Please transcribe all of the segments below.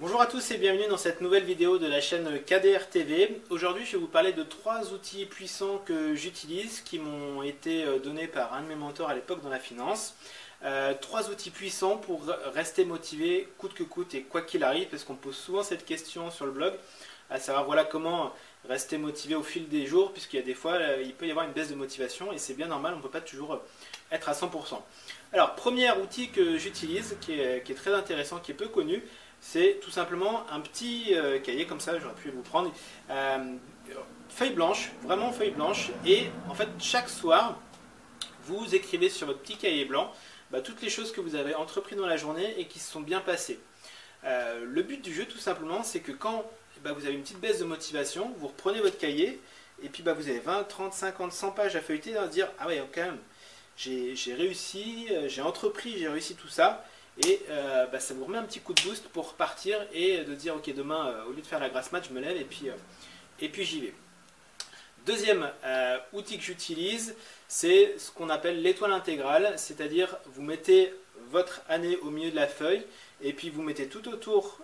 Bonjour à tous et bienvenue dans cette nouvelle vidéo de la chaîne KDR TV. Aujourd'hui je vais vous parler de trois outils puissants que j'utilise qui m'ont été euh, donnés par un de mes mentors à l'époque dans la finance. Euh, trois outils puissants pour rester motivé coûte que coûte et quoi qu'il arrive parce qu'on pose souvent cette question sur le blog à savoir voilà comment rester motivé au fil des jours puisqu'il y a des fois euh, il peut y avoir une baisse de motivation et c'est bien normal on ne peut pas toujours être à 100%. Alors premier outil que j'utilise qui est, très intéressant, qui est peu connu, c'est tout simplement un petit euh, cahier comme ça, j'aurais pu vous prendre, euh, feuille blanche, vraiment feuille blanche, et en fait chaque soir, vous écrivez sur votre petit cahier blanc bah, toutes les choses que vous avez entrepris dans la journée et qui se sont bien passées. Euh, le but du jeu tout simplement, c'est que quand bah, vous avez une petite baisse de motivation, vous reprenez votre cahier, et puis bah, vous avez 20, 30, 50, 100 pages à feuilleter, et à dire, ah ouais, quand même, j'ai réussi, j'ai entrepris, j'ai réussi tout ça, et euh, bah, ça vous remet un petit coup de boost pour repartir et de dire ok demain euh, au lieu de faire la grasse mat je me lève et puis, euh, et puis j'y vais. Deuxième outil que j'utilise, c'est ce qu'on appelle l'étoile intégrale, c'est-à-dire vous mettez votre année au milieu de la feuille et puis vous mettez tout autour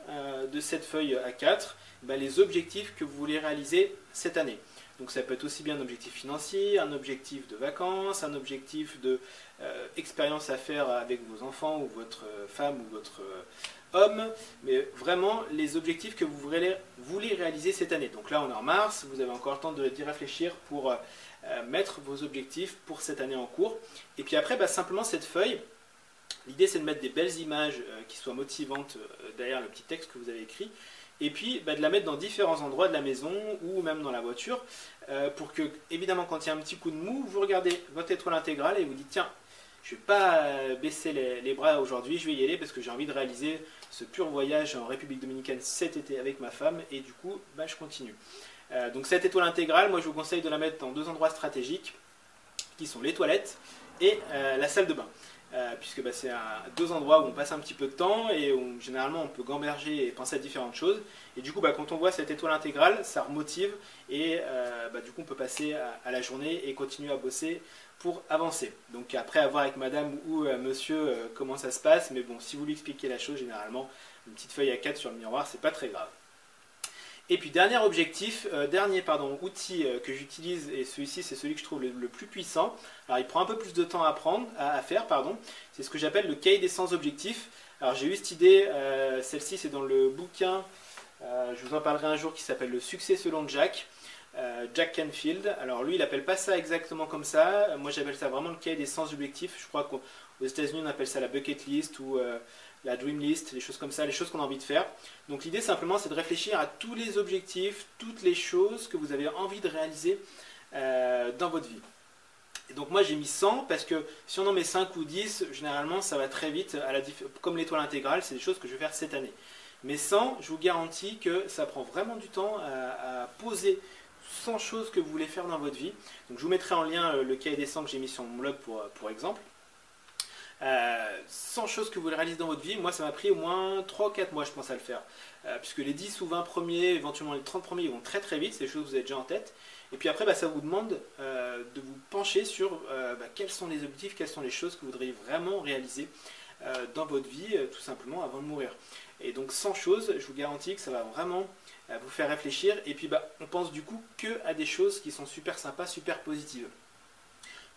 de cette feuille à 4 bah, les objectifs que vous voulez réaliser cette année. Donc ça peut être aussi bien un objectif financier, un objectif de vacances, un objectif de euh, à faire avec vos enfants ou votre euh, femme ou votre euh, homme, mais vraiment les objectifs que vous voulez, réaliser cette année. Donc là on est en mars, vous avez encore le temps d'y réfléchir pour mettre vos objectifs pour cette année en cours. Et puis après, bah, simplement cette feuille, l'idée c'est de mettre des belles images qui soient motivantes derrière le petit texte que vous avez écrit et puis bah, de la mettre dans différents endroits de la maison ou même dans la voiture euh, pour que, évidemment, quand il y a un petit coup de mou, vous regardez votre étoile intégrale et vous dites tiens, je ne vais pas euh, baisser les, bras aujourd'hui, je vais y aller parce que j'ai envie de réaliser ce pur voyage en République dominicaine cet été avec ma femme et du coup, bah, je continue. Euh, donc cette étoile intégrale, moi je vous conseille de la mettre dans deux endroits stratégiques qui sont les toilettes et la salle de bain. Euh, puisque bah, c'est deux endroits où on passe un petit peu de temps et où généralement on peut gamberger et penser à différentes choses. Et du coup, bah, quand on voit cette étoile intégrale, ça remotive et euh, bah, du coup on peut passer à, la journée et continuer à bosser pour avancer. Donc après, avoir avec madame ou euh, monsieur comment ça se passe, mais bon, si vous lui expliquez la chose, généralement, une petite feuille à 4 sur le miroir, c'est pas très grave. Et puis dernier objectif, euh, dernier pardon, outil euh, que j'utilise, et celui-ci c'est celui que je trouve le, plus puissant, alors il prend un peu plus de temps à, prendre, à, faire, pardon, c'est ce que j'appelle le cahier des 100 objectifs. Alors j'ai eu cette idée, euh, celle-ci c'est dans le bouquin, je vous en parlerai un jour, qui s'appelle Le succès selon Jack. Jack Canfield. Alors lui, il appelle pas ça exactement comme ça. Moi, j'appelle ça vraiment le cahier des 100 objectifs. Je crois qu'aux États-Unis, on appelle ça la bucket list ou la dream list, les choses comme ça, les choses qu'on a envie de faire. Donc l'idée simplement c'est de réfléchir à tous les objectifs, toutes les choses que vous avez envie de réaliser euh, dans votre vie. Et donc moi j'ai mis 100 parce que si on en met 5 ou 10, généralement ça va très vite, comme l'étoile intégrale, c'est des choses que je vais faire cette année. Mais 100, je vous garantis que ça prend vraiment du temps à, poser 100 choses que vous voulez faire dans votre vie. Donc je vous mettrai en lien euh, le cahier des 100 que j'ai mis sur mon blog pour, pour exemple. 100 euh, choses que vous voulez réaliser dans votre vie, moi ça m'a pris au moins 3 4 mois je pense à le faire. Euh, puisque les 10 ou 20 premiers, éventuellement les 30 premiers, ils vont très très vite, c'est des choses que vous avez déjà en tête. Et puis après, bah, ça vous demande euh, de vous pencher sur bah, quels sont les objectifs, quelles sont les choses que vous voudriez vraiment réaliser dans votre vie, tout simplement avant de mourir. Et donc 100 choses, je vous garantis que ça va vraiment vous faire réfléchir. Et puis bah, on pense du coup que à des choses qui sont super sympas, super positives.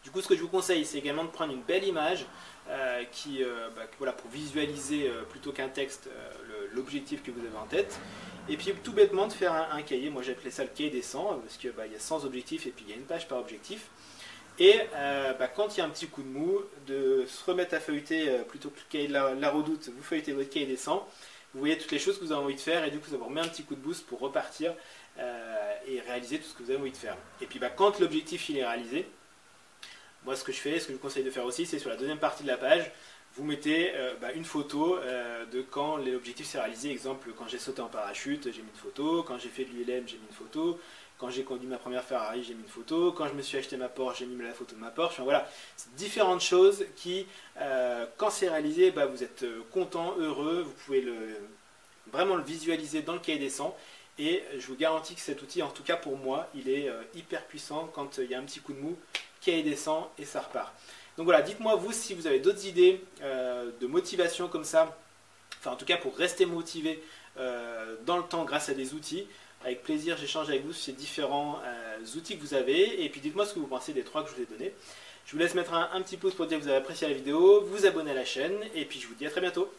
Du coup, ce que je vous conseille, c'est également de prendre une belle image euh, qui, euh, bah, voilà, pour visualiser euh, plutôt qu'un texte l'objectif que vous avez en tête. Et puis tout bêtement de faire un, cahier, moi j'appelais ça le cahier des 100, parce qu'il bah, y a 100 objectifs et puis il y a une page par objectif. Et bah, quand il y a un petit coup de mou, de se remettre à feuilleter plutôt que le cahier de la, redoute, vous feuilletez votre cahier des 100, vous voyez toutes les choses que vous avez envie de faire et du coup ça vous remet un petit coup de boost pour repartir et réaliser tout ce que vous avez envie de faire. Et puis quand l'objectif il est réalisé, moi, ce que je fais, ce que je vous conseille de faire aussi, c'est sur la deuxième partie de la page, vous mettez euh, bah, une photo euh, de quand l'objectif s'est réalisé. Exemple, quand j'ai sauté en parachute, j'ai mis une photo. Quand j'ai fait de l'ULM, j'ai mis une photo. Quand j'ai conduit ma première Ferrari, j'ai mis une photo. Quand je me suis acheté ma Porsche, j'ai mis la photo de ma Porsche. Voilà, c'est différentes choses qui, euh, quand c'est réalisé, bah, vous êtes content, heureux. Vous pouvez vraiment le visualiser dans le cahier des 100. Et je vous garantis que cet outil, en tout cas pour moi, il est hyper puissant quand il y a un petit coup de mou qui descend et ça repart. Donc voilà, dites-moi vous si vous avez d'autres idées euh, de motivation comme ça enfin en tout cas pour rester motivé dans le temps grâce à des outils. Avec plaisir, j'échange avec vous sur ces différents outils que vous avez. Et puis dites-moi ce que vous pensez des trois que je vous ai donnés. Je vous laisse mettre un, un petit pouce pour dire que vous avez apprécié la vidéo, vous abonner à la chaîne, et puis je vous dis à très bientôt.